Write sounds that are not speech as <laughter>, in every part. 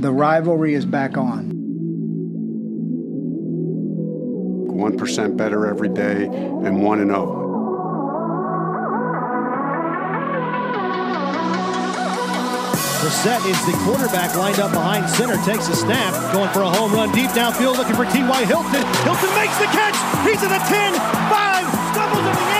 The rivalry is back on. 1% better every day and 1 and 0. Brissett is the quarterback lined up behind center, takes a snap, going for a home run deep downfield, looking for T.Y. Hilton. Hilton makes the catch. He's at the 10, 5, stumbles in the end zone, touchdown!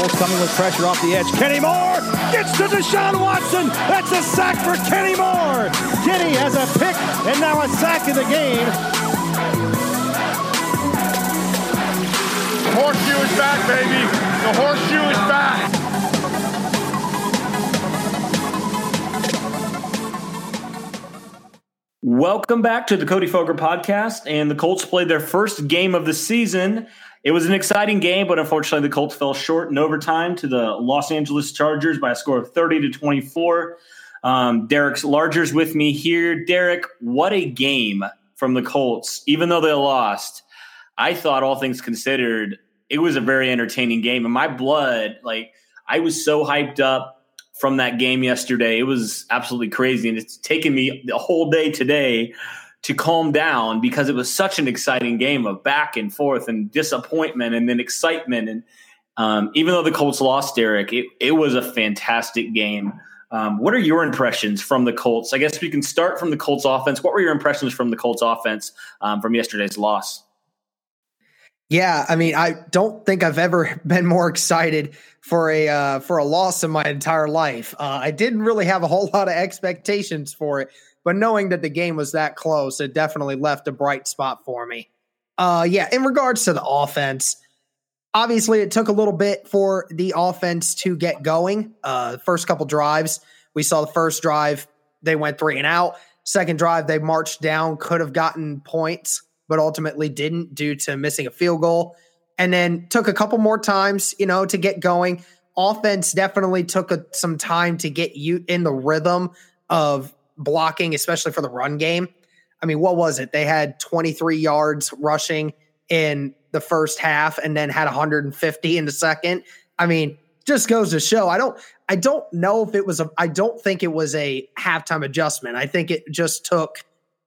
Colts coming with pressure off the edge. Kenny Moore gets to Deshaun Watson. That's a sack for Kenny Moore. Kenny has a pick and now a sack in the game. The horseshoe is back, baby. The horseshoe is back. Welcome back to the Cody Foger podcast. And the Colts played their first game of the season. It was an exciting game, but unfortunately, the Colts fell short in overtime to the Los Angeles Chargers by a score of 30 to 24. Um, Derek's Largers with me here. Derek, what a game from the Colts, even though they lost. I thought, all things considered, it was a very entertaining game. And my blood, like, I was so hyped up from that game yesterday. It was absolutely crazy. And it's taken me the whole day today to calm down because it was such an exciting game of back and forth and disappointment and then excitement. And um, even though the Colts lost, Derek, it, it was a fantastic game. Um, what are your impressions from the Colts? I guess we can start from the Colts offense. What were your impressions from the Colts offense um, from yesterday's loss? Yeah, I mean, I don't think I've ever <laughs> been more excited for a uh, for a loss in my entire life. Uh, I didn't really have a whole <laughs> lot of expectations for it, but knowing that the game was that close, it definitely left a bright spot for me. Uh, yeah, in regards to the offense, obviously it took a little bit for the offense to get going. Uh, first couple drives, we saw the first drive they went three and out. Second drive, they marched down, could have gotten points but ultimately didn't due to missing a field goal. And then took a couple more times, you know, to get going. Offense definitely took a, some time to get you in the rhythm of blocking, especially for the run game. I mean, what was it? They had 23 yards rushing in the first half and then had 150 in the second. I mean, just goes to show. I don't I don't know if it was a I don't think it was a halftime adjustment. I think it just took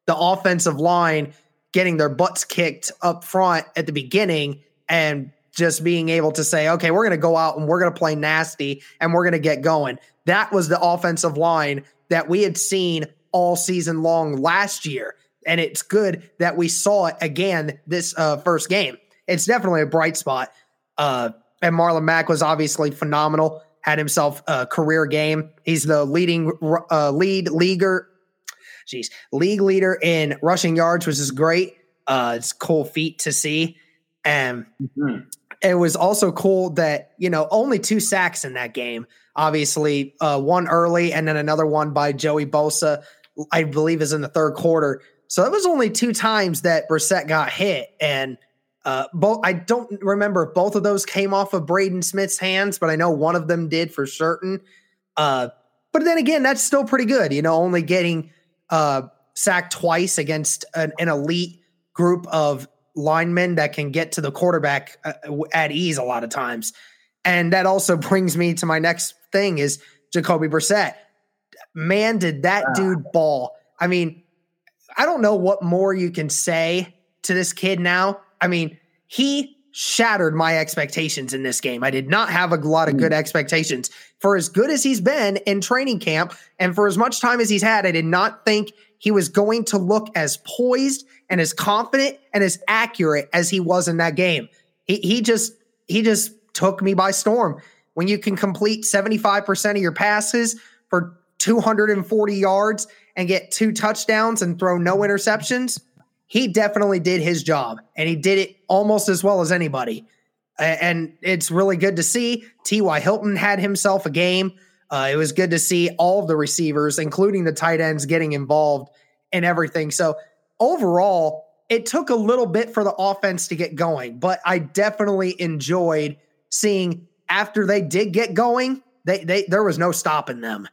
the offensive line getting their butts kicked up front at the beginning and just being able to say, okay, we're going to go out and we're going to play nasty and we're going to get going. That was the offensive line that we had seen all season long last year. And it's good that we saw it again this uh, first game. It's definitely a bright spot. Uh, and Marlon Mack was obviously phenomenal, had himself a career game. He's the leading uh, lead leaguer Jeez, league leader in rushing yards, which is great. Uh, it's cool feat to see. And mm-hmm. It was also cool that, you know, only two sacks in that game. Obviously, uh, one early and then another one by Joey Bosa, I believe is in the third quarter. So that was only two times that Brissett got hit. And uh, both I don't remember if both of those came off of Braden Smith's hands, but I know one of them did for certain. Uh, but then again, that's still pretty good, you know, only getting uh, sacked twice against an, an, elite group of linemen that can get to the quarterback uh, at ease a lot of times. And that also <laughs> brings me to my next thing is Jacoby Brissett. Man, did that wow. dude ball. I mean, I don't know what more you can say to this kid now. I mean, he shattered my expectations in this game. I did not have a lot of good mm. expectations. For as good as he's been in training camp and for as much time as he's had, I did not think he was going to look as poised and as confident and as accurate as he was in that game. He he just he just took me by storm. When you can complete 75% of your passes for 240 yards and get two touchdowns and throw no interceptions, he definitely did his job and he did it almost as well as anybody. And it's really good to see. T.Y. Hilton had himself a game. Uh, it was good to see all the receivers, including the tight ends, getting involved in everything. So overall, it took a little bit for the offense to get going, but I definitely enjoyed seeing after they did get going, they, they there was no stopping them.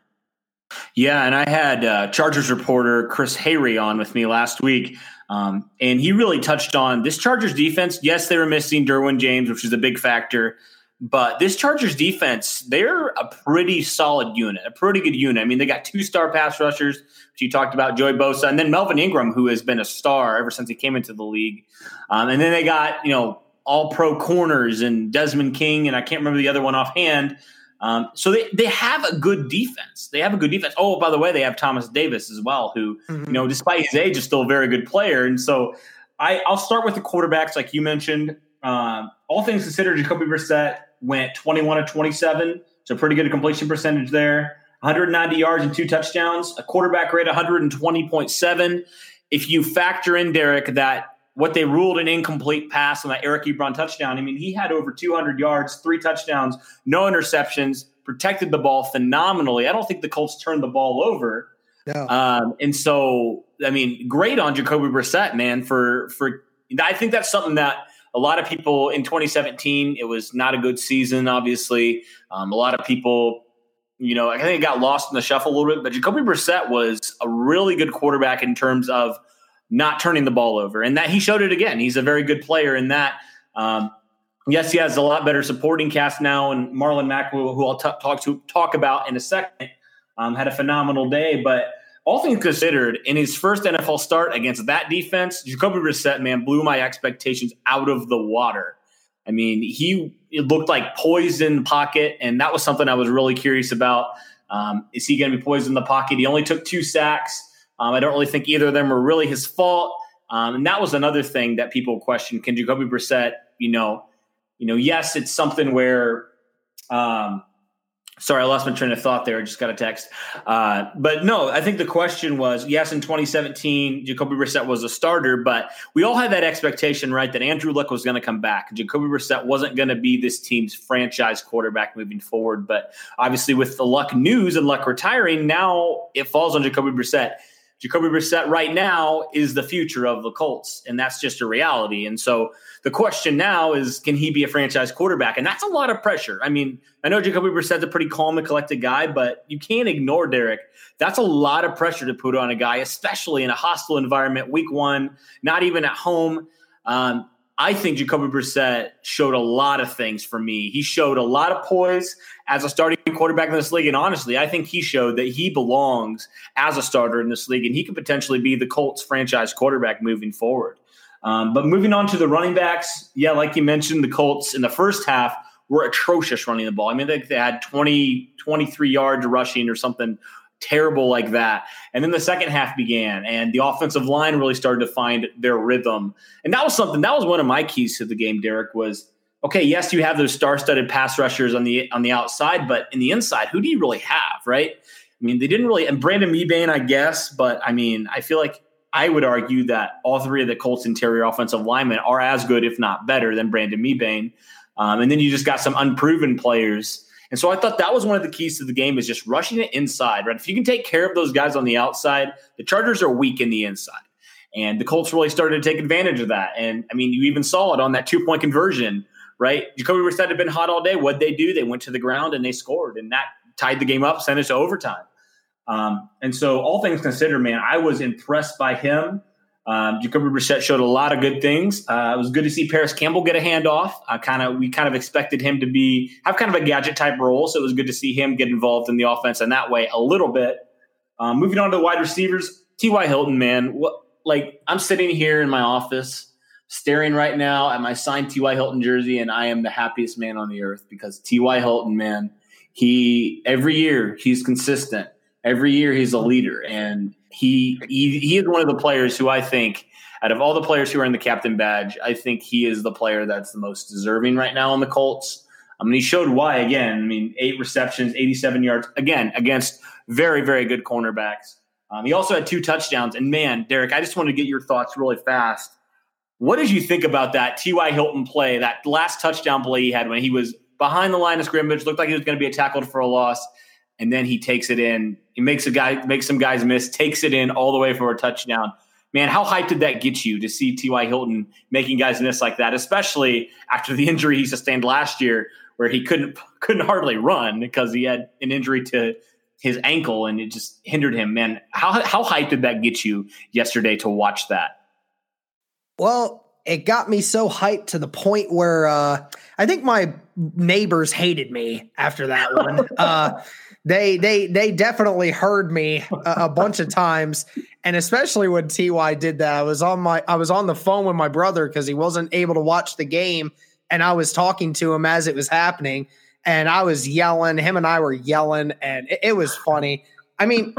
Yeah, and I had uh, Chargers reporter Chris Hayre on with me last week, um, and he really touched on this Chargers defense. Yes, they were missing Derwin James, which is a big factor, But this Chargers defense, they're a pretty solid unit, a pretty good unit. I mean, they got two star pass rushers, which you talked about, Joey Bosa, and then Melvin Ingram, who has been a star ever since he came into the league. Um, and then they got, you know, all pro corners and Desmond King, and I can't remember the other one offhand. Um, so they, they have a good defense. They have a good defense. Oh, by the way, they have Thomas Davis as well, who, mm-hmm. you know, despite his age, is still a very good player. And so I, I'll start with the quarterbacks, like you mentioned. Um, all things considered, Jacoby Brissett went 21 to 27, so pretty good completion percentage there. 190 yards and two touchdowns, a quarterback rate 120.7. If you factor in Derek that what they ruled an incomplete pass on that Eric Ebron touchdown, I mean, he had over 200 yards, three touchdowns, no interceptions, protected the ball phenomenally. I don't think the Colts turned the ball over. No. Um, and so, I mean, great on Jacoby Brissett, man. For for I think that's something that a lot of people in 2017, it was not a good season, obviously. Um, a lot of people, you know, I think it got lost in the shuffle a little bit, but Jacoby Brissett was a really good quarterback in terms of not turning the ball over. And that he showed it again. He's a very good player in that. Um, yes, he has a lot better supporting cast now, and Marlon Mack, who, I'll t- talk to talk about in a second, um, had a phenomenal day. But all things considered, in his first NFL start against that defense, Jacoby Brissett, man, blew my expectations out of the water. I mean, he looked like poised in the pocket, and that was something I was really curious about. Um, is he going to be poised in the pocket? He only took two sacks. Um, I don't really think either of them were really his fault. Um, and that was another thing that people questioned. Can Jacoby Brissett, you know, you know, yes, it's something where um, Sorry, I lost my train of thought there. I just got a text. Uh, but no, I think the question was yes, in 2017, Jacoby Brissett was a starter, but we all had that expectation, right, that Andrew Luck was going to come back. Jacoby Brissett wasn't going to be this team's franchise quarterback moving forward. But obviously, with the Luck news and Luck retiring, now it falls on Jacoby Brissett. Jacoby Brissett right now is the future of the Colts, and that's just a reality. And so the question now is, can he be a franchise quarterback? And that's a lot of pressure. I mean, I know Jacoby Brissett's a pretty calm and collected guy, but you can't ignore Derek. That's a lot of pressure to put on a guy, especially in a hostile environment, week one, not even at home. Um, I think Jacoby Brissett showed a lot of things for me. He showed a lot of poise as a starting quarterback in this league. And honestly, I think he showed that he belongs as a starter in this league and he could potentially be the Colts franchise quarterback moving forward. Um, but moving on to the running backs, yeah, like you mentioned, the Colts in the first half were atrocious running the ball. I mean, they, they had 20, 23 yards rushing or something terrible like that. And then the second half began, and the offensive line really started to find their rhythm. And that was something that was one of my keys to the game, Derek, was okay, yes, you have those star-studded pass rushers on the on the outside, but in the inside, who do you really have, right? I mean, they didn't really and Brandon Mebane, I guess, but I mean, I feel like I would argue that all three of the Colts interior offensive linemen are as good, if not better, than Brandon Mebane. Um, and then you just got some unproven players and so I thought that was one of the keys to the game is just rushing it inside, right? If you can take care of those guys on the outside, the Chargers are weak in the inside. And the Colts really started to take advantage of that. And I mean, you even saw it on that two point conversion, right? Jacoby Brissett had been hot all day. What'd they do? They went to the ground and they scored, and that tied the game up, sent us to overtime. Um, and so, all things considered, man, I was impressed by him. Um, Jacoby Brissett showed a lot of good things. Uh, it was good to see Parris Campbell get a handoff. I kind of we kind of expected him to be have kind of a gadget type role, so it was good to see him get involved in the offense in that way a little bit. Um, moving on to the wide receivers, T.Y. Hilton, man, what like I'm sitting here in my office staring right now at my signed T.Y. Hilton jersey, and I am the happiest man on the earth because T.Y. Hilton, man, he every year he's consistent. Every year he's a leader, and he, he he is one of the players who I think out of all the players who are in the captain badge, I think he is the player that's the most deserving right now on the Colts. I mean, he showed why again. I mean, eight receptions, 87 yards again against very, very good cornerbacks. Um, he also had two touchdowns. And man, Derek, I just want to get your thoughts really fast. What did you think about that T.Y. Hilton play, that last touchdown play he had when he was behind the line of scrimmage, looked like he was going to be tackled for a loss, and then he takes it in. He makes a guy makes some guys miss, takes it in all the way for a touchdown. Man, how hyped did that get you to see T.Y. Hilton making guys miss like that, especially after the <laughs> injury he sustained last year, where he couldn't couldn't hardly run because he had an injury to his ankle and it just hindered him. Man, how how hyped did that get you yesterday to watch that? Well, it got me so hyped to the point where uh, I think my neighbors hated me after that one. <laughs> uh, they they they definitely heard me a, a, bunch of times, and especially when Ty did that. I was on my I was on the phone with my brother because he wasn't able to watch the game, and I was talking to him as it was happening, and I was yelling. Him and I were yelling, and it, it was funny. I mean,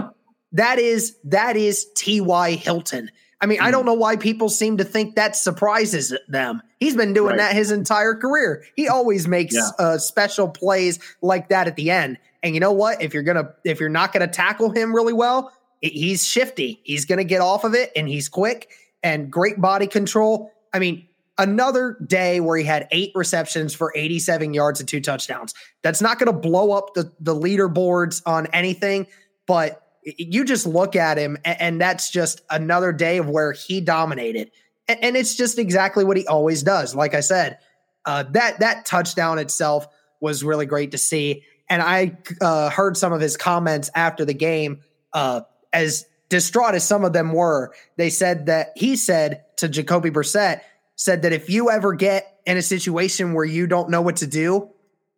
that is that is T.Y. Hilton. I mean. I don't know why people seem to think that surprises them. He's been doing right. that his entire career. He always makes yeah. uh, special plays like that at the end. And you know what? If you're gonna, if you're not gonna tackle him really well, he's shifty. He's gonna get off of it, and he's quick and great body control. I mean, another day where he had eight receptions for 87 yards and two touchdowns. That's not going to blow up the the leaderboards on anything, but you just look at him, and, that's just another day of where he dominated. And, it's just exactly what he always does. Like I said, uh, that that touchdown itself was really great to see. And I uh, heard some of his comments after the game, uh, as distraught as some of them were. They said that he said to Jacoby Brissett, said that if you ever get in a situation where you don't know what to do,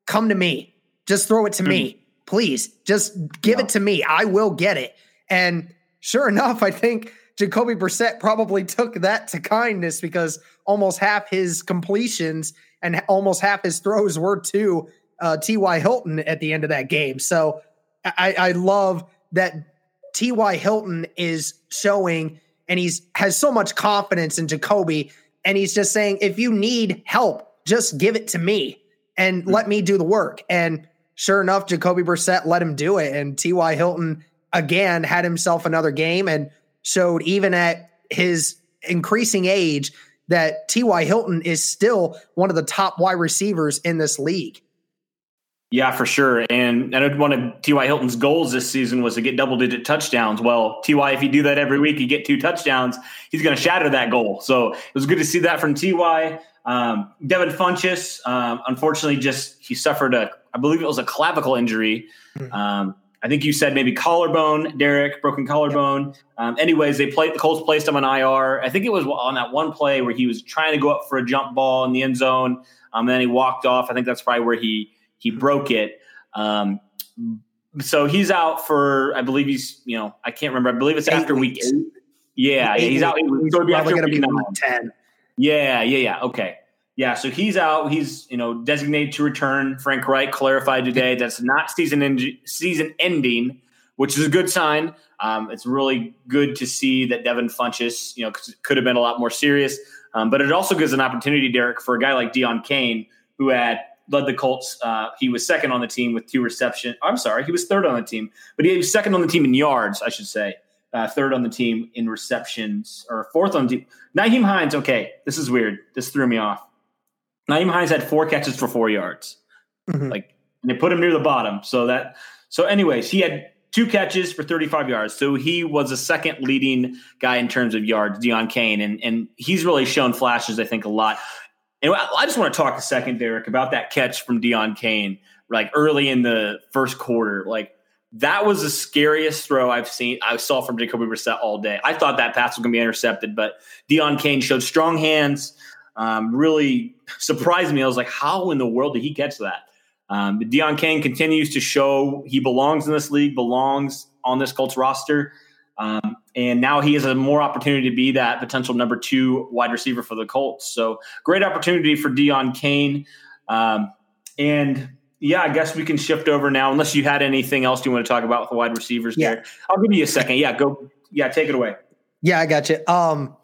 come to me. Just throw it to mm-hmm. me. Please, just give it to me. I will get it. And sure enough, I think Jacoby Brissett probably took that to kindness because almost half his completions and almost half his throws were to uh, T.Y. Hilton at the end of that game. So I, I love that T.Y. Hilton is showing and he's has so much confidence in Jacoby. And he's just saying, if you need help, just give it to me and mm-hmm. let me do the work. And sure enough, Jacoby Brissett let him do it. And T.Y. Hilton again had himself another game and showed even at his increasing age that T.Y. Hilton is still one of the top wide receivers in this league. Yeah, for sure. And and one of T.Y. Hilton's goals this season was to get double digit touchdowns. Well, T.Y., if you do that every week, you get two touchdowns, he's going to shatter that goal. So it was good to see that from T.Y. Um, Devin Funchess, um, unfortunately, just he suffered a, I believe it was a clavicle injury. Mm-hmm. Um, I think you said maybe collarbone, Derek, broken collarbone. Um, anyways, they played the Colts placed him on IR. I think it was on that one play where he was trying to go up for a jump ball in the end zone, um, and then he walked off. I think that's probably where he he broke it. Um, so he's out for, I believe he's, you know, I can't remember. I believe it's eight after weeks. week eight. Yeah, yeah, he's out. He's probably going to be week ten. Yeah, yeah, yeah. Okay. Yeah, so he's out. He's you know designated to return. Frank Reich clarified today that's not season en- season ending, which is a good sign. Um, it's really good to see that Devin Funchess, you know, could have been a lot more serious. Um, but it also gives an opportunity, Derek, for a guy like Deon Cain, who had led the Colts. Uh, he was second on the team with two reception. I'm sorry, he was third on the team, but he was second on the team in yards, I should say. Uh, third on the team in receptions, or fourth on the team. Nyheim Hines, okay, this is weird. This threw me off. Nyheim Hines had four catches for four yards. Mm-hmm. Like they put him near the bottom. So that so anyways, he had two catches for 35 yards. So he was a second leading guy in terms of yards, Deon Cain. and and he's really shown flashes, I think, a lot. And I just want to talk a second, Derek, about that catch from Deon Cain, like early in the first quarter. Like that was the scariest throw I've seen. I saw from Jacoby Brissett all day. I thought that pass was going to be intercepted, but Deon Cain showed strong hands. Um, really surprised me. I was like, how in the world did he catch that? Um, Deon Cain continues to show he belongs in this league, belongs on this Colts roster. Um, and now he has a more opportunity to be that potential number two wide receiver for the Colts. So great opportunity for Deon Cain. Um, and yeah, I guess we can shift over now, unless you had anything else you want to talk about with the wide receivers yeah. there. I'll give you a second. Yeah, go. Yeah, take it away. Yeah, I got you. Um,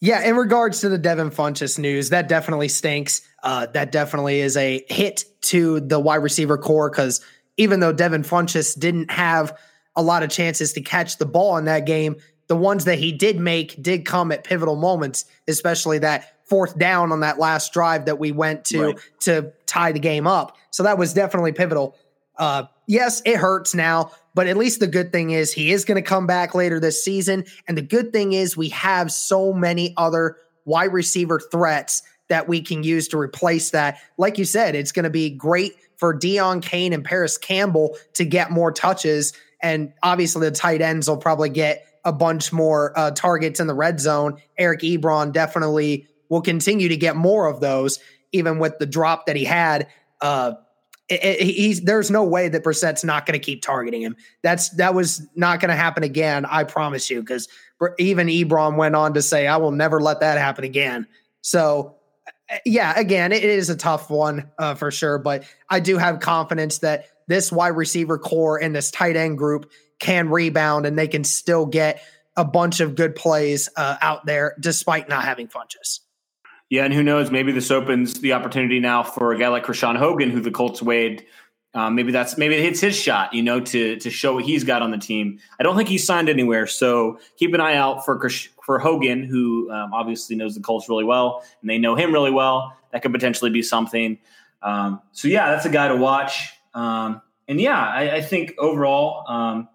yeah, in regards to the Devin Funchess news, that definitely stinks. Uh, that definitely is a hit to the wide receiver core because even though Devin Funchess didn't have a lot of chances to catch the ball in that game, the ones that he did make did come at pivotal moments, especially that fourth down on that last drive that we went to right. to tie the game up. So that was definitely pivotal. Uh, yes, it hurts now, but at least the good thing is he is going to come back later this season. And the good thing is we have so many other wide receiver threats that we can use to replace that. Like you said, it's going to be great for Deon Cain and Parris Campbell to get more touches. And obviously, the tight ends will probably get a bunch more uh, targets in the red zone. Eric Ebron definitely will continue to get more of those, even with the drop that he had. Uh, it, it, he's there's no way that Brissett's not going to keep targeting him. That's that was not going to happen again. I promise you, because even Ebron went on to say, "I will never let that happen again." So, yeah, again, it is a tough one uh, for sure, but I do have confidence that this wide receiver core and this tight end group can rebound and they can still get a bunch of good plays uh, out there despite not having Funchess. Yeah, and who knows? Maybe this opens the opportunity now for a guy like Krishawn Hogan, who the Colts waived. Um, maybe that's maybe it hits his shot, you know, to to show what he's got on the team. I don't think he's signed anywhere, so keep an eye out for for Hogan, who um, obviously knows the Colts really well, and they know him really well. That could potentially be something. Um, so yeah, that's a guy to watch. Um, and yeah, I, I think overall, um,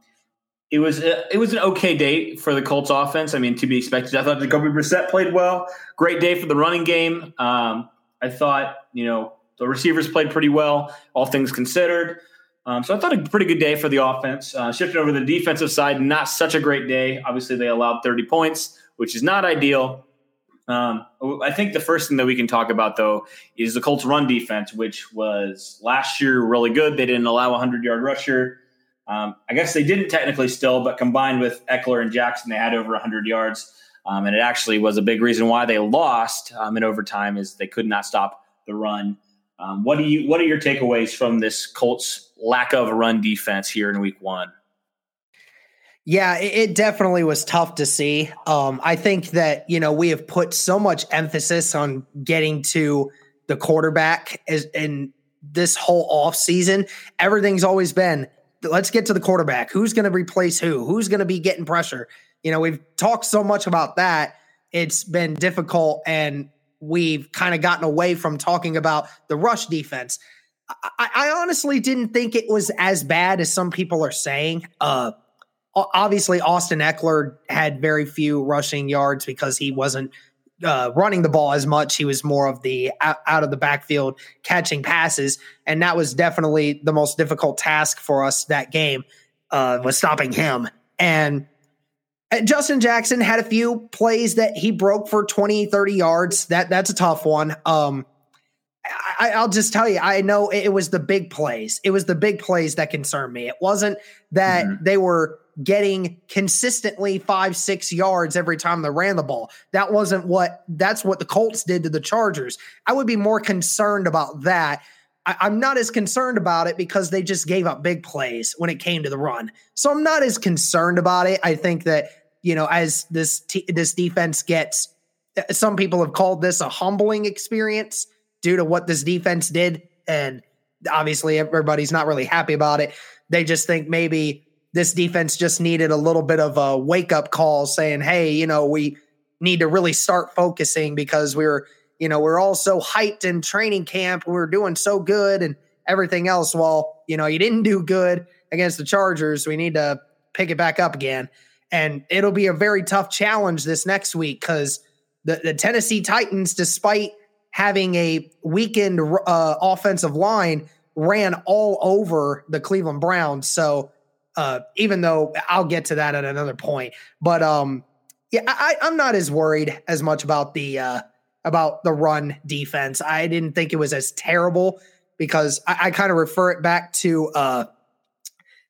it was a, it was an okay day for the Colts offense. I mean, to be expected. I thought Jacoby Brissett played well. Great day for the running game. Um, I thought you know the receivers played pretty well, all things considered. Um, so I thought a pretty good day for the offense. Uh, shifting over to the defensive side, not such a great day. Obviously, they allowed 30 points, which is not ideal. Um, I think the first thing that we can talk about, though, is the Colts' run defense, which was last year really good. They didn't allow a 100 yard rusher. Um, I guess they didn't technically still, but combined with Ekeler and Jackson, they had over 100 yards. Um, and it actually was a big reason why they lost um, in overtime is they could not stop the run. Um, what do you What are your takeaways from this Colts lack of run defense here in Week One? Yeah, it, definitely was tough to see. Um, I think that you know we have put so much emphasis on getting to the quarterback as in this whole off season. Everything's always been let's get to the quarterback. Who's going to replace who? Who's going to be getting pressure? You know, we've talked so much about that. It's been difficult, and we've kind of gotten away from talking about the rush defense. I, I, honestly didn't think it was as bad as some people are saying. Uh, obviously, Austin Ekeler had very few rushing yards because he wasn't uh, running the ball as much. He was more of the out, out, of the backfield catching passes, and that was definitely the most difficult task for us that game uh, was stopping him. And uh, Justin Jackson had a few plays that he broke for 20, 30 yards. That that's a tough one. Um, I, will just tell you, I know it was the big plays. It was the big plays that concerned me. It wasn't that mm-hmm. they were getting consistently five, six yards every time they ran the ball. That wasn't what that's what the Colts did to the Chargers. I would be more concerned about that. I, I'm not as concerned about it because they just gave up big plays when it came to the run. So I'm not as concerned about it. I think that, you know, as this t- this defense gets uh, some people have called this a humbling experience due to what this defense did and obviously everybody's not really happy about it. They just think maybe this defense just needed a little bit of a wake up call saying, hey, you know, we need to really start focusing because we are you know, we're all so hyped in training camp. We we're doing so good and everything else. Well, you know, you didn't do good against the Chargers. We need to pick it back up again. And it'll be a very tough challenge this next week because the, the Tennessee Titans, despite having a weakened uh, offensive line, ran all over the Cleveland Browns. So uh, even though I'll get to that at another point. But um, yeah, I, I'm not as worried as much about the uh, about the run defense. I didn't think it was as terrible because I, I kind of refer it back to uh,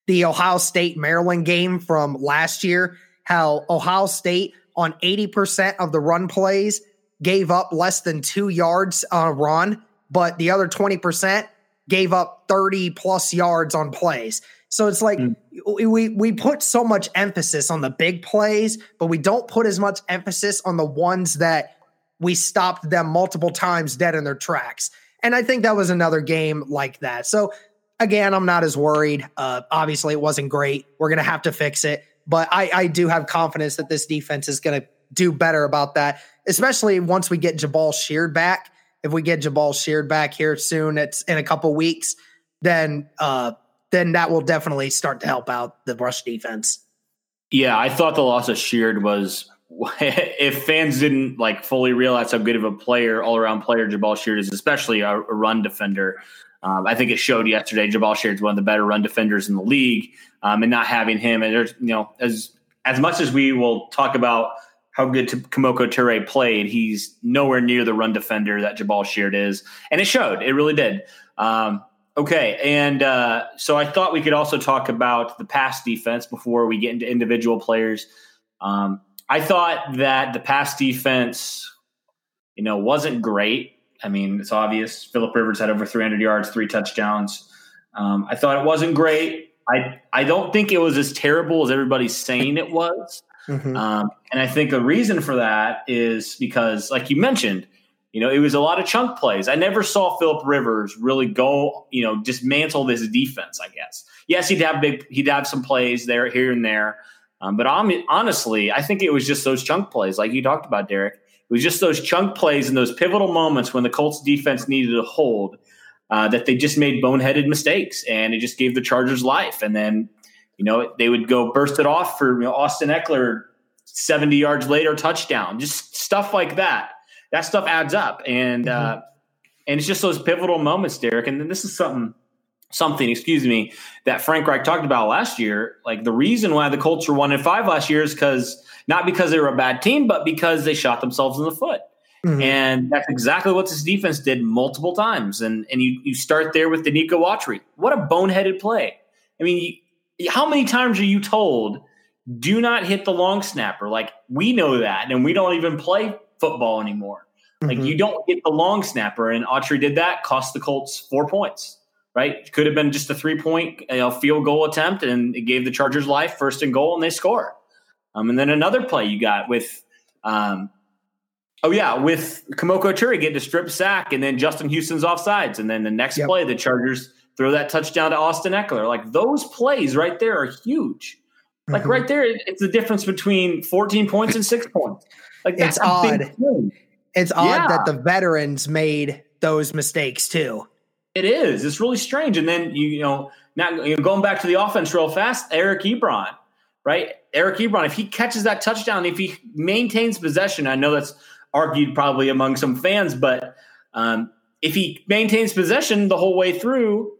the Ohio State Maryland game from last year. How Ohio State on 80% of the run plays gave up less than two yards on a run, but the other 20% gave up 30 plus yards on plays. So it's like mm. we we put so much emphasis on the big plays, but we don't put as much emphasis on the ones that we stopped them multiple times dead in their tracks. And I think that was another game like that. So again, I'm not as worried. Uh, obviously, it wasn't great. We're gonna have to fix it, but I, I do have confidence that this defense is gonna do better about that, especially once we get Jabaal Sheard back. If we get Jabaal Sheard back here soon, it's in a couple weeks, then uh, then that will definitely start to help out the rush defense. Yeah, I thought the loss of Sheard was <laughs> if fans didn't like fully realize how good of a player, all around player Jabaal Sheard is, especially a, a run defender. Um, I think it showed yesterday. Jabaal Sheard is one of the better run defenders in the league, um, and not having him, and there's you know as as much as we will talk about how good Kemoko Turay played. He's nowhere near the run defender that Jabaal Sheard is, and it showed. It really did. Um, okay, and uh, so I thought we could also talk about the pass defense before we get into individual players. Um, I thought that the pass defense, you know, wasn't great. I mean, it's obvious. Philip Rivers had over 300 yards, three touchdowns. Um, I thought it wasn't great. I I don't think it was as terrible as everybody's saying it was. Mm-hmm. Um, and I think the reason for that is because, like you mentioned, you know, it was a lot of chunk plays. I never saw Philip Rivers really go, you know, dismantle this defense. I guess yes, he'd have big, he'd have some plays there, here and there. Um, but I'm, honestly, I think it was just those chunk plays, like you talked about, Derek. It was just those chunk plays and those pivotal moments when the Colts defense needed to hold uh, that they just made boneheaded mistakes, and it just gave the Chargers life. And then, you know, they would go burst it off for you know, Austin Ekeler 70 yards later, touchdown, just stuff like that. That stuff adds up, and mm-hmm. uh, and it's just those pivotal moments, Derek. And then this is something something, excuse me, that Frank Reich talked about last year. Like the reason why the Colts were one and five last year is because not because they were a bad team, but because they shot themselves in the foot. Mm-hmm. And that's exactly what this defense did multiple times. And and you you start there with Denico Autry. What a boneheaded play. I mean, you, how many times are you told do not hit the long snapper? Like we know that, and we don't even play football anymore. Like mm-hmm. you don't get the long snapper, and Autry did that, cost the Colts four points. Right, could have been just a three point you know, field goal attempt, and it gave the Chargers life, first and goal, and they score. Um, and then another play you got with um, Oh yeah, with Kemoko Turay getting a strip sack, and then Justin Houston's offsides, and then the next yep. play, the Chargers throw that touchdown to Austin Ekeler. Like those plays right there are huge. Like mm-hmm. right there, it's the difference between 14 points and six points. Like that's it's odd. It's odd yeah. that the veterans made those mistakes too. It is. It's really strange. And then you, you know, now you know, going back to the offense real fast, Eric Ebron, right? Eric Ebron, if he catches that touchdown, if he maintains possession, I know that's argued probably among some fans. But um, if he maintains possession the whole way through,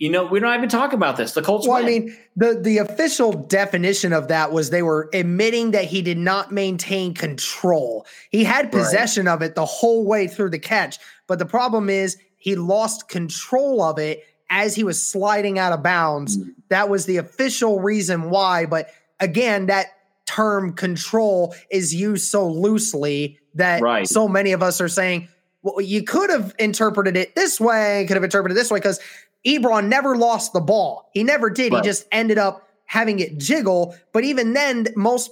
you know, we're not even talking about this. The Colts. Well, win. I mean, the the official definition of that was they were admitting that he did not maintain control. He had possession right. of it the whole way through the catch, but the problem is he lost control of it as he was sliding out of bounds. Mm-hmm. That was the official reason why. But again, that term control is used so loosely that right. so many of us are saying, well, you could have interpreted it this way, could have interpreted it this way, because Ebron never lost the ball. He never did. Right. He just ended up having it jiggle. But even then, most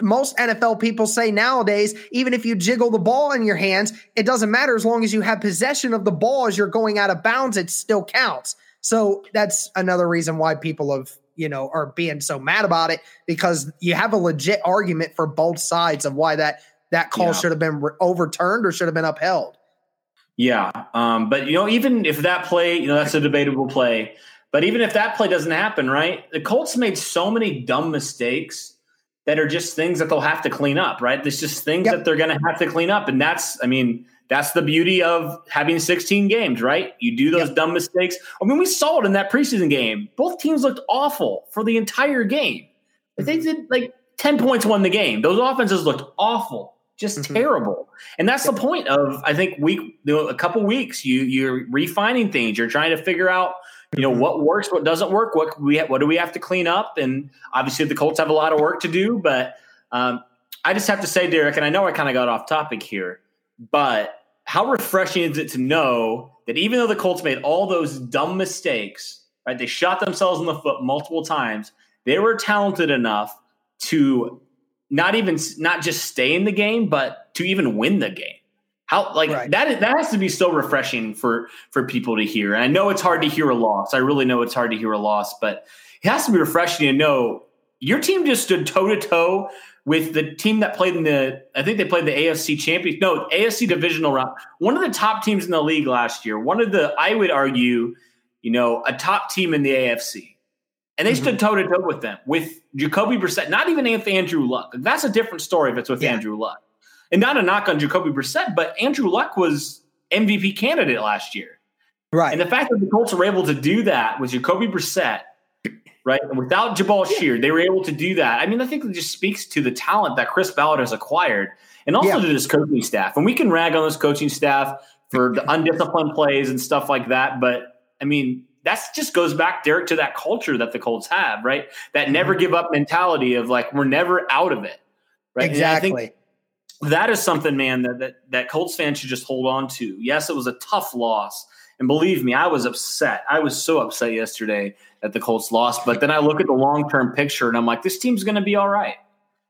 most NFL people say nowadays, even if you jiggle the ball in your hands, it doesn't matter as long as you have possession of the ball as you're going out of bounds, it still counts. So that's another reason why people have you know, are being so mad about it because you have a legit argument for both sides of why that that call yeah. should have been overturned or should have been upheld. Yeah, um, but you know, even if that play, you know, that's a debatable play. But even if that play doesn't happen, right? The Colts made so many dumb mistakes that are just things that they'll have to clean up, right? There's just things yep. that they're going to have to clean up, and that's, I mean, that's the beauty of having 16 games, right? You do those yep. dumb mistakes. I mean, we saw it in that preseason game. Both teams looked awful for the entire game. They did like 10 points won the game. Those offenses looked awful, just mm-hmm. terrible. And that's the point of I think week you know, a couple weeks you you're refining things. You're trying to figure out you know mm-hmm. what works, what doesn't work, what we what do we have to clean up, and obviously the Colts have a lot of work to do. But um, I just have to say, Derek, and I know I kind of got off topic here, but how refreshing is it to know that even though the Colts made all those dumb mistakes, right? They shot themselves in the foot multiple times. They were talented enough to not even not just stay in the game, but to even win the game. How like right. that that has to be so refreshing for for people to hear. And I know it's hard to hear a loss. I really know it's hard to hear a loss, but it has to be refreshing to know your team just stood toe to toe with the team that played in the I think they played the AFC champion no AFC divisional round. One of the top teams in the league last year. One of the I would argue, you know, a top team in the AFC. And they mm-hmm. stood toe to toe with them with Jacoby Brissett, not even with Andrew Luck. That's a different story if it's with yeah. Andrew Luck. And not a knock on Jacoby Brissett, but Andrew Luck was MVP candidate last year. Right. And the fact that the Colts were able to do that with Jacoby Brissett right? And without Jabaal Sheard, they were able to do that. I mean, I think it just speaks to the talent that Chris Ballard has acquired and also Yeah. to this coaching staff. And we can rag on this coaching staff for the <laughs> undisciplined plays and stuff like that. But I mean, that just goes back, Derek, to that culture that the Colts have, right? That Mm-hmm. never give up mentality of like, we're never out of it. Right. And I think Exactly. that is something, man, that, that that Colts fans should just hold on to. Yes, it was a tough loss. And believe me, I was upset. I was so upset yesterday that the Colts lost. But then I look at the long term picture and I'm like, this team's going to be all right.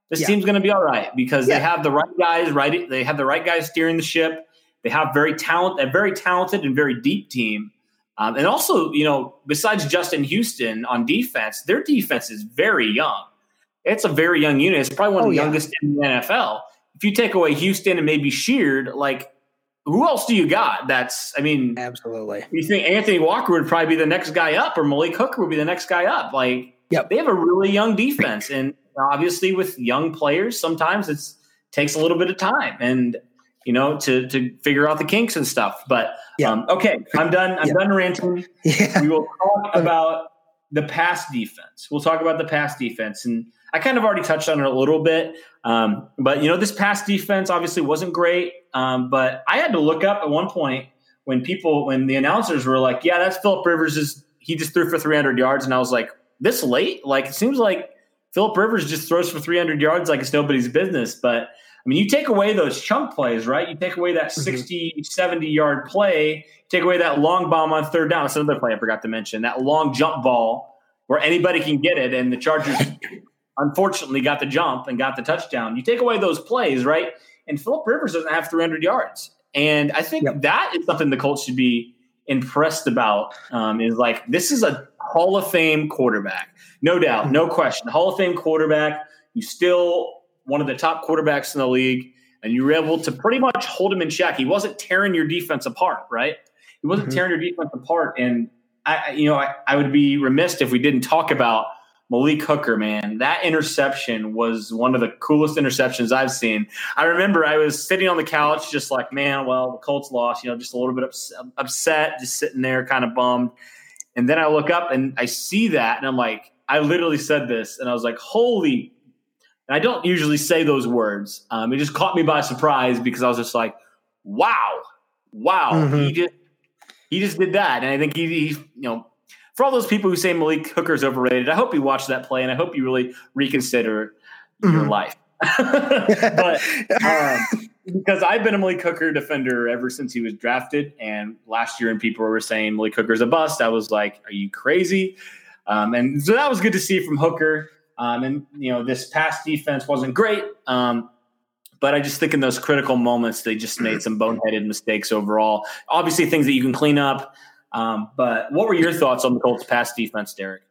This Yeah. team's going to be all right because Yeah. they have the right guys, right? They have the right guys steering the ship. They have very talent, a very talented and very deep team. Um, and also, you know, besides Justin Houston on defense, their defense is very young. It's a very young unit. It's probably one of Oh, the yeah. youngest in the NFL. If you take away Houston and maybe Sheard, like who else do you got? That's, I mean, Absolutely. you think Anthony Walker would probably be the next guy up, or Malik Hooker would be the next guy up? Like, Yep. they have a really young defense, and obviously with young players, sometimes it's takes a little bit of time, and you know, to to figure out the kinks and stuff. But Yeah. um, okay, I'm done. I'm Yeah. done ranting. Yeah. We will talk <laughs> about the pass defense. We'll talk about the pass defense, and I kind of already touched on it a little bit. Um, but you know, this pass defense obviously wasn't great. Um, but I had to look up at one point when people, when the announcers were like, "Yeah, that's Philip Rivers. Is he just threw for 300 yards?" And I was like, "This late? Like it seems like Philip Rivers just throws for 300 yards like it's nobody's business." But I mean, you take away those chunk plays, right? You take away that Mm-hmm. 60, 70 yard play, take away that long bomb on third down. That's another play I forgot to mention. That long jump ball where anybody can get it, and the Chargers <laughs> unfortunately got the jump and got the touchdown. You take away those plays, right? And Philip Rivers doesn't have 300 yards. And I think Yep. that is something the Colts should be impressed about. Um, is like this is a Hall of Fame quarterback, no doubt, no question. Hall of Fame quarterback. You still one of the top quarterbacks in the league, and you were able to pretty much hold him in check. He wasn't tearing your defense apart, right? He wasn't Mhm. tearing your defense apart. And I, I- you know, I, I would be remiss if we didn't talk about Malik Hooker, man. That interception was one of the coolest interceptions I've seen. I remember I was sitting on the couch, just like, man, well, the Colts lost, you know, just a little bit ups- upset, just sitting there, kind of bummed. And then I look up and I see that, and I'm like, I literally said this, and I was like, holy. And I don't usually say those words. Um, it just caught me by surprise because I was just like, wow, wow, Mhm. he just he just did that, and I think he, he you know for all those people who say Malik Hooker's overrated, I hope you watch that play and I hope you really reconsider your Mhm. life. <laughs> but um, because I've been a Malik Hooker defender ever since he was drafted, and last year, and people were saying Malik Hooker's a bust. I was like, "Are you crazy?" Um, and so that was good to see from Hooker. Um, and you know, this pass defense wasn't great, um, but I just think in those critical moments, they just made some boneheaded mistakes overall. Obviously, things that you can clean up. Um, but what were your thoughts on the Colts pass defense, Derek?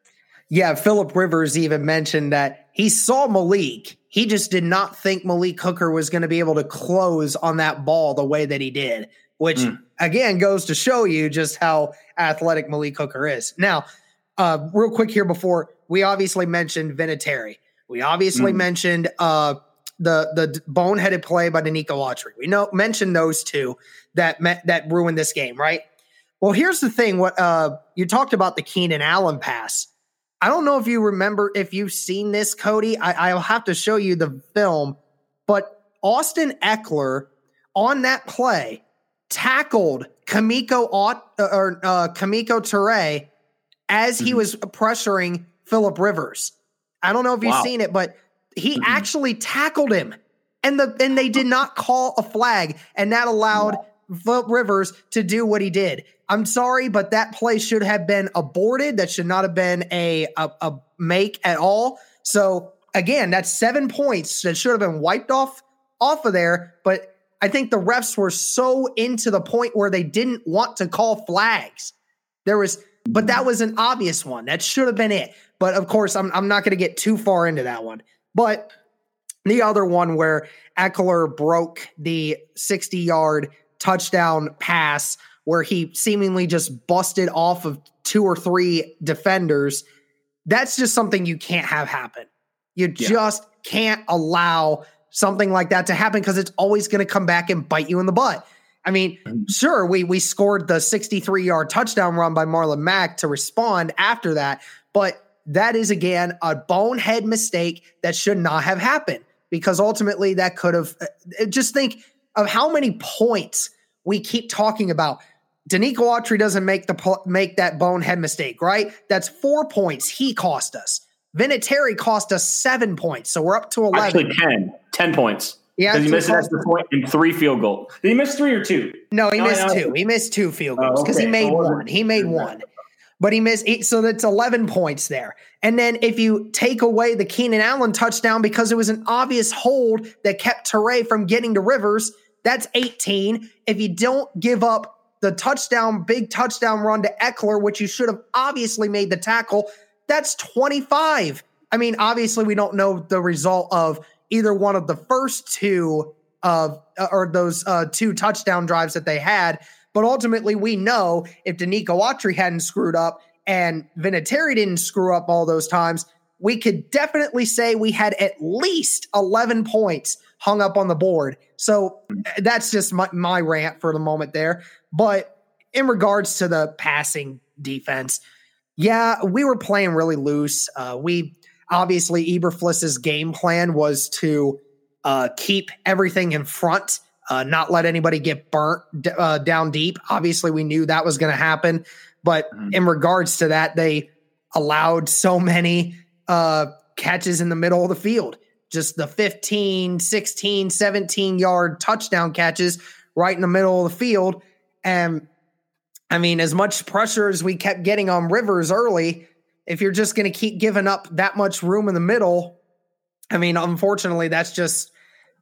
Yeah, Philip Rivers even mentioned that he saw Malik. He just did not think Malik Hooker was going to be able to close on that ball the way that he did, which Mm. again goes to show you just how athletic Malik Hooker is. Now, uh, real quick here before we obviously mentioned Vinatieri. We obviously Mm. mentioned uh, the the boneheaded play by Denico Autry. We know mentioned those two that met, that ruined this game, right? Well, here's the thing. What uh, you talked about the Keenan Allen pass. I don't know if you remember if you've seen this, Cody. I, I'll have to show you the film, but Austin Ekeler on that play tackled Kemoko Aut- or uh, Kemoko Turay as he Mhm. was pressuring Philip Rivers. I don't know if you've Wow. seen it, but he Mhm. actually tackled him, and the and they did not call a flag, and that allowed Philip Rivers to do what he did. I'm sorry, but that play should have been aborted. That should not have been a a, a make at all. So again, that's seven points that should have been wiped off off of there. But I think the refs were so into the point where they didn't want to call flags. There was, but that was an obvious one. That should have been it. But of course, I'm I'm not going to get too far into that one. But the other one where Ekeler broke the 60 yard touchdown pass where he seemingly just busted off of two or three defenders. That's just something you can't have happen. You Yeah. just can't allow something like that to happen because it's always going to come back and bite you in the butt. I mean, sure, we we scored the 63 yard touchdown run by Marlon Mack to respond after that, but that is again a bonehead mistake that should not have happened because ultimately that could have uh, just think of how many points we keep talking about. Denico Autry doesn't make the make that bonehead mistake, right? That's four points he cost us. Vinatieri cost us seven points, so we're up to eleven. Actually, 10. 10 points. Yeah, Because he missed an extra point and three field goals. Did he miss three or two? No, he No, missed no. two. He missed two field Oh, goals because he okay. made it wasn't- one. He made one, but he missed eight. So that's 11 points there. And then if you take away the Keenan Allen touchdown because it was an obvious hold that kept Turay from getting to Rivers, that's 18. If you don't give up the touchdown, big touchdown run to Ekeler, which you should have obviously made the tackle, that's 25. I mean, obviously, we don't know the result of either one of the first two of uh, or those uh, two touchdown drives that they had. But ultimately, we know if Denico Autry hadn't screwed up and Vinatieri didn't screw up all those times, we could definitely say we had at least 11 points hung up on the board. So uh, that's just my, my rant for the moment there. But in regards to the passing defense, yeah, we were playing really loose. Uh, we obviously Eberflus's game plan was to uh, keep everything in front, uh, not let anybody get burnt uh, down deep. Obviously, we knew that was going to happen, but Mhm. in regards to that, they allowed so many uh, catches in the middle of the field. Just the 15, 16, 17 yard touchdown catches right in the middle of the field. And I mean, as much pressure as we kept getting on Rivers early, if you're just going to keep giving up that much room in the middle, I mean, unfortunately, that's just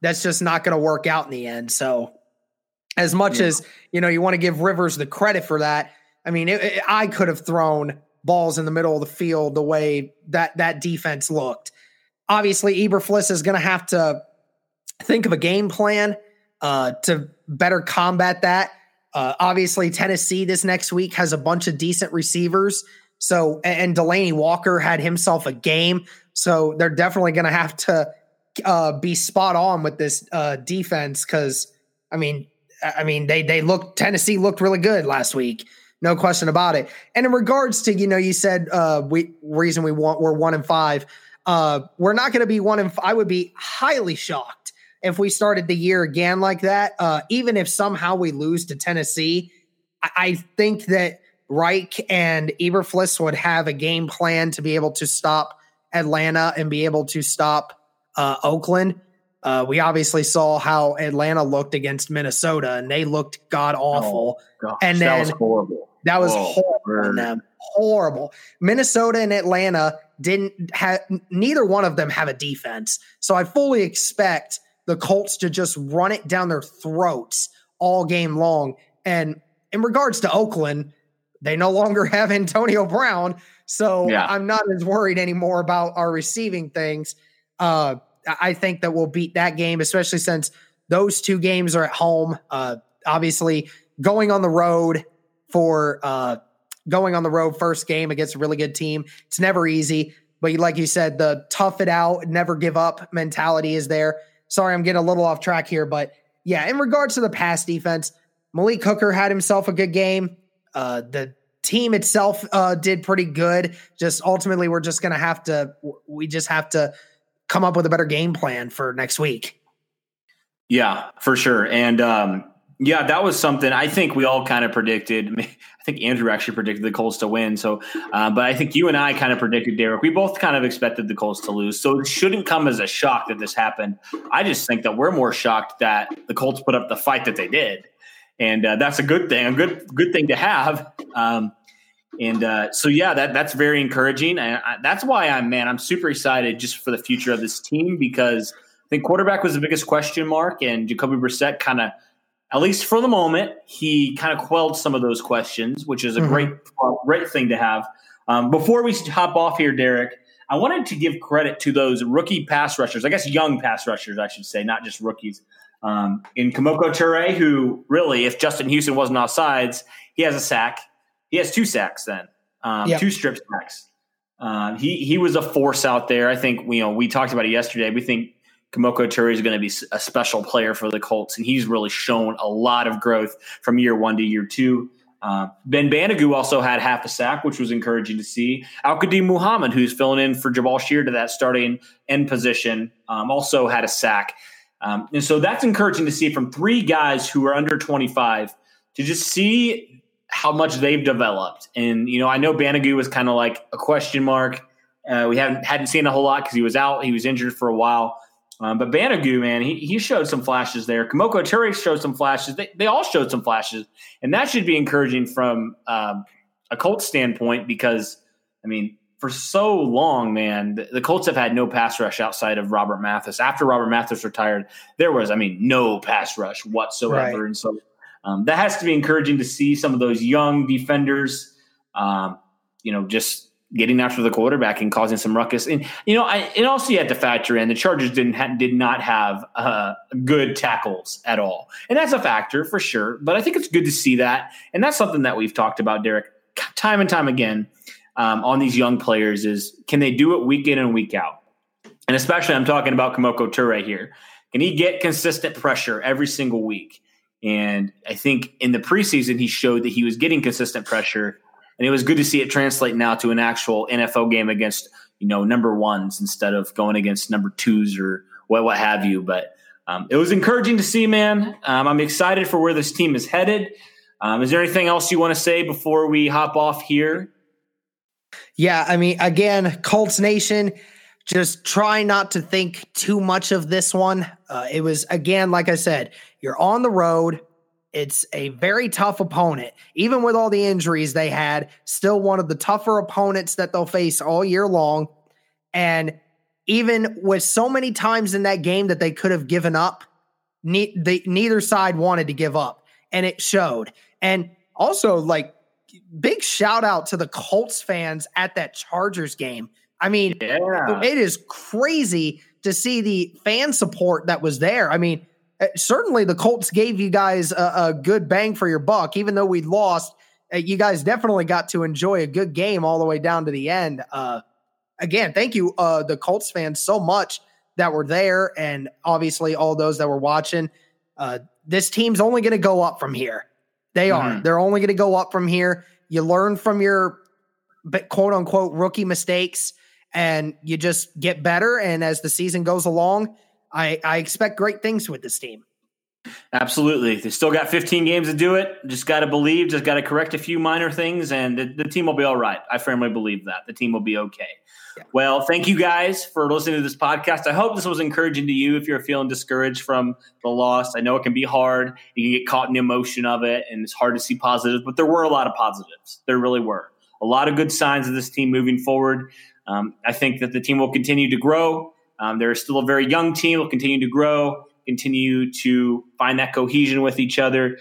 that's just not going to work out in the end. So, as much Yeah. as you know, you want to give Rivers the credit for that. I mean, it, it- I could have thrown balls in the middle of the field the way that that defense looked. Obviously, Eberflus is going to have to think of a game plan uh, to better combat that. Uh, obviously, Tennessee this next week has a bunch of decent receivers. So, and Delanie Walker had himself a game. So they're definitely going to have to uh, be spot on with this uh, defense because, I mean, I mean they they looked Tennessee looked really good last week, no question about it. And in regards to you know you said uh, we reason we want we're one and five, uh, we're not going to be one and f- I would be highly shocked if we started the year again like that. Uh, even if somehow we lose to Tennessee, I, I think that Reich and Eberflus would have a game plan to be able to stop Atlanta and be able to stop uh, Oakland. Uh, we obviously saw how Atlanta looked against Minnesota, and they looked god awful. Gosh, And that was horrible. That was Whoa, horrible. Horrible. Minnesota and Atlanta didn't have neither one of them have a defense. So I fully expect the Colts to just run it down their throats all game long. And in regards to Oakland, they no longer <laughs> have Antonio Brown. So Yeah. I'm not as worried anymore about our receiving things. Uh, I think that we'll beat that game, especially since those two games are at home. Uh, obviously, going on the road for uh, going on the road first game against a really good team, it's never easy. But like you said, the tough it out, never give up mentality is there. Sorry, I'm getting a little off track here, but yeah, in regards to the pass defense, Malik Hooker had himself a good game. Uh, the team itself uh, did pretty good. Just ultimately, we're just gonna have to. We just have to come up with a better game plan for next week. Yeah, for sure. And um, yeah, that was something I think we all kind of predicted. I, <laughs> I think Andrew actually predicted the Colts to win. So, uh, but I think you and I kind of predicted Derek. We both kind of expected the Colts to lose. So it shouldn't come as a shock that this happened. I just think that we're more shocked that the Colts put up the fight that they did, and uh, that's a good thing. A good good thing to have. Um, and uh, so, yeah, that that's very encouraging. And I, that's why I'm man, I'm super excited just for the future of this team because I think quarterback was the biggest question mark, and Jacoby Brissett kind of, at least for the moment, he kind of quelled some of those questions, which is a Mhm. great great thing to have. Um, before we hop off here, Derek, I wanted to give credit to those rookie pass rushers. I guess young pass rushers, I should say, not just rookies. Um, in Kemoko Turay, who really, if Justin Houston wasn't offsides, he has a sack. He has two sacks then, um, Yep. two strip sacks. Um, he he was a force out there. I think you know we talked about it yesterday. We think Kemoko Turay is going to be a special player for the Colts, and he's really shown a lot of growth from year one to year two. Uh, ben Banogu also had half a sack, which was encouraging to see. Al-Quadin Muhammad, who's filling in for Jabaal Sheard to that starting end position, um, also had a sack. Um, and so that's encouraging to see from three guys who are under 25 to just see how much they've developed. And, you know, I know Banogu was kind of like a question mark. Uh, we haven't hadn't seen a whole lot because he was out. He was injured for a while. Um, but Banogu, man, he, he showed some flashes there. Kemoko Turay showed some flashes. They, they all showed some flashes. And that should be encouraging from um, a Colts standpoint because, I mean, for so long, man, the, the, Colts have had no pass rush outside of Robert Mathis. After Robert Mathis retired, there was, I mean, no pass rush whatsoever. Right. And so um, that has to be encouraging to see some of those young defenders, um, you know, just getting after the quarterback and causing some ruckus. And you know, I and also you had to factor in the Chargers didn't ha- did not have uh, good tackles at all, and that's a factor for sure. But I think it's good to see that, and that's something that we've talked about, Derek, time and time again um, on these young players is can they do it week in and week out, and especially I'm talking about Kemoko Turay here. Can he get consistent pressure every single week? And I think in the preseason, he showed that he was getting consistent pressure and it was good to see it translate now to an actual NFL game against you know number ones instead of going against number twos or what what have you. But um, it was encouraging to see, man. Um, I'm excited for where this team is headed. Um, is there anything else you want to say before we hop off here? Yeah, I mean, again, Colts Nation, just try not to think too much of this one. Uh, it was again, like I said, you're on the road. It's a very tough opponent. Even with all the injuries they had, still one of the tougher opponents that they'll face all year long. And even with so many times in that game that they could have given up, ne- they, neither side wanted to give up, and it showed. And also, like, big shout out to the Colts fans at that Chargers game. I mean, yeah. it is crazy to see the fan support that was there. I mean, uh, certainly the Colts gave you guys a, a, good bang for your buck, even though we lost. Uh, you guys definitely got to enjoy a good game all the way down to the end. Uh, again, thank you, uh, the Colts fans, so much that were there, and obviously all those that were watching. Uh, this team's only going to go up from here. They mm-hmm. are. They're only going to go up from here. You learn from your quote unquote rookie mistakes, and you just get better. And as the season goes along, I, I expect great things with this team. Absolutely. They still got 15 games to do it. Just got to believe, just got to correct a few minor things, and the, the, team will be all right. I firmly believe that. The team will be okay. Yeah. Well, thank you guys for listening to this podcast. I hope this was encouraging to you if you're feeling discouraged from the loss. I know it can be hard. You can get caught in the emotion of it, and it's hard to see positives, but there were a lot of positives. There really were. A lot of good signs of this team moving forward. Um, I think that the team will continue to grow. Um, they're still a very young team. Will continue to grow, continue to find that cohesion with each other,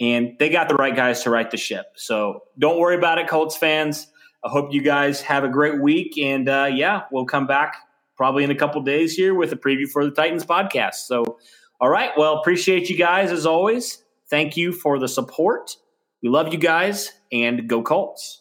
and they got the right guys to right the ship. So don't worry about it, Colts fans. I hope you guys have a great week, and uh, yeah, we'll come back probably in a couple days here with a preview for the Titans podcast. So, all right, well, appreciate you guys as always. Thank you for the support. We love you guys, and go Colts.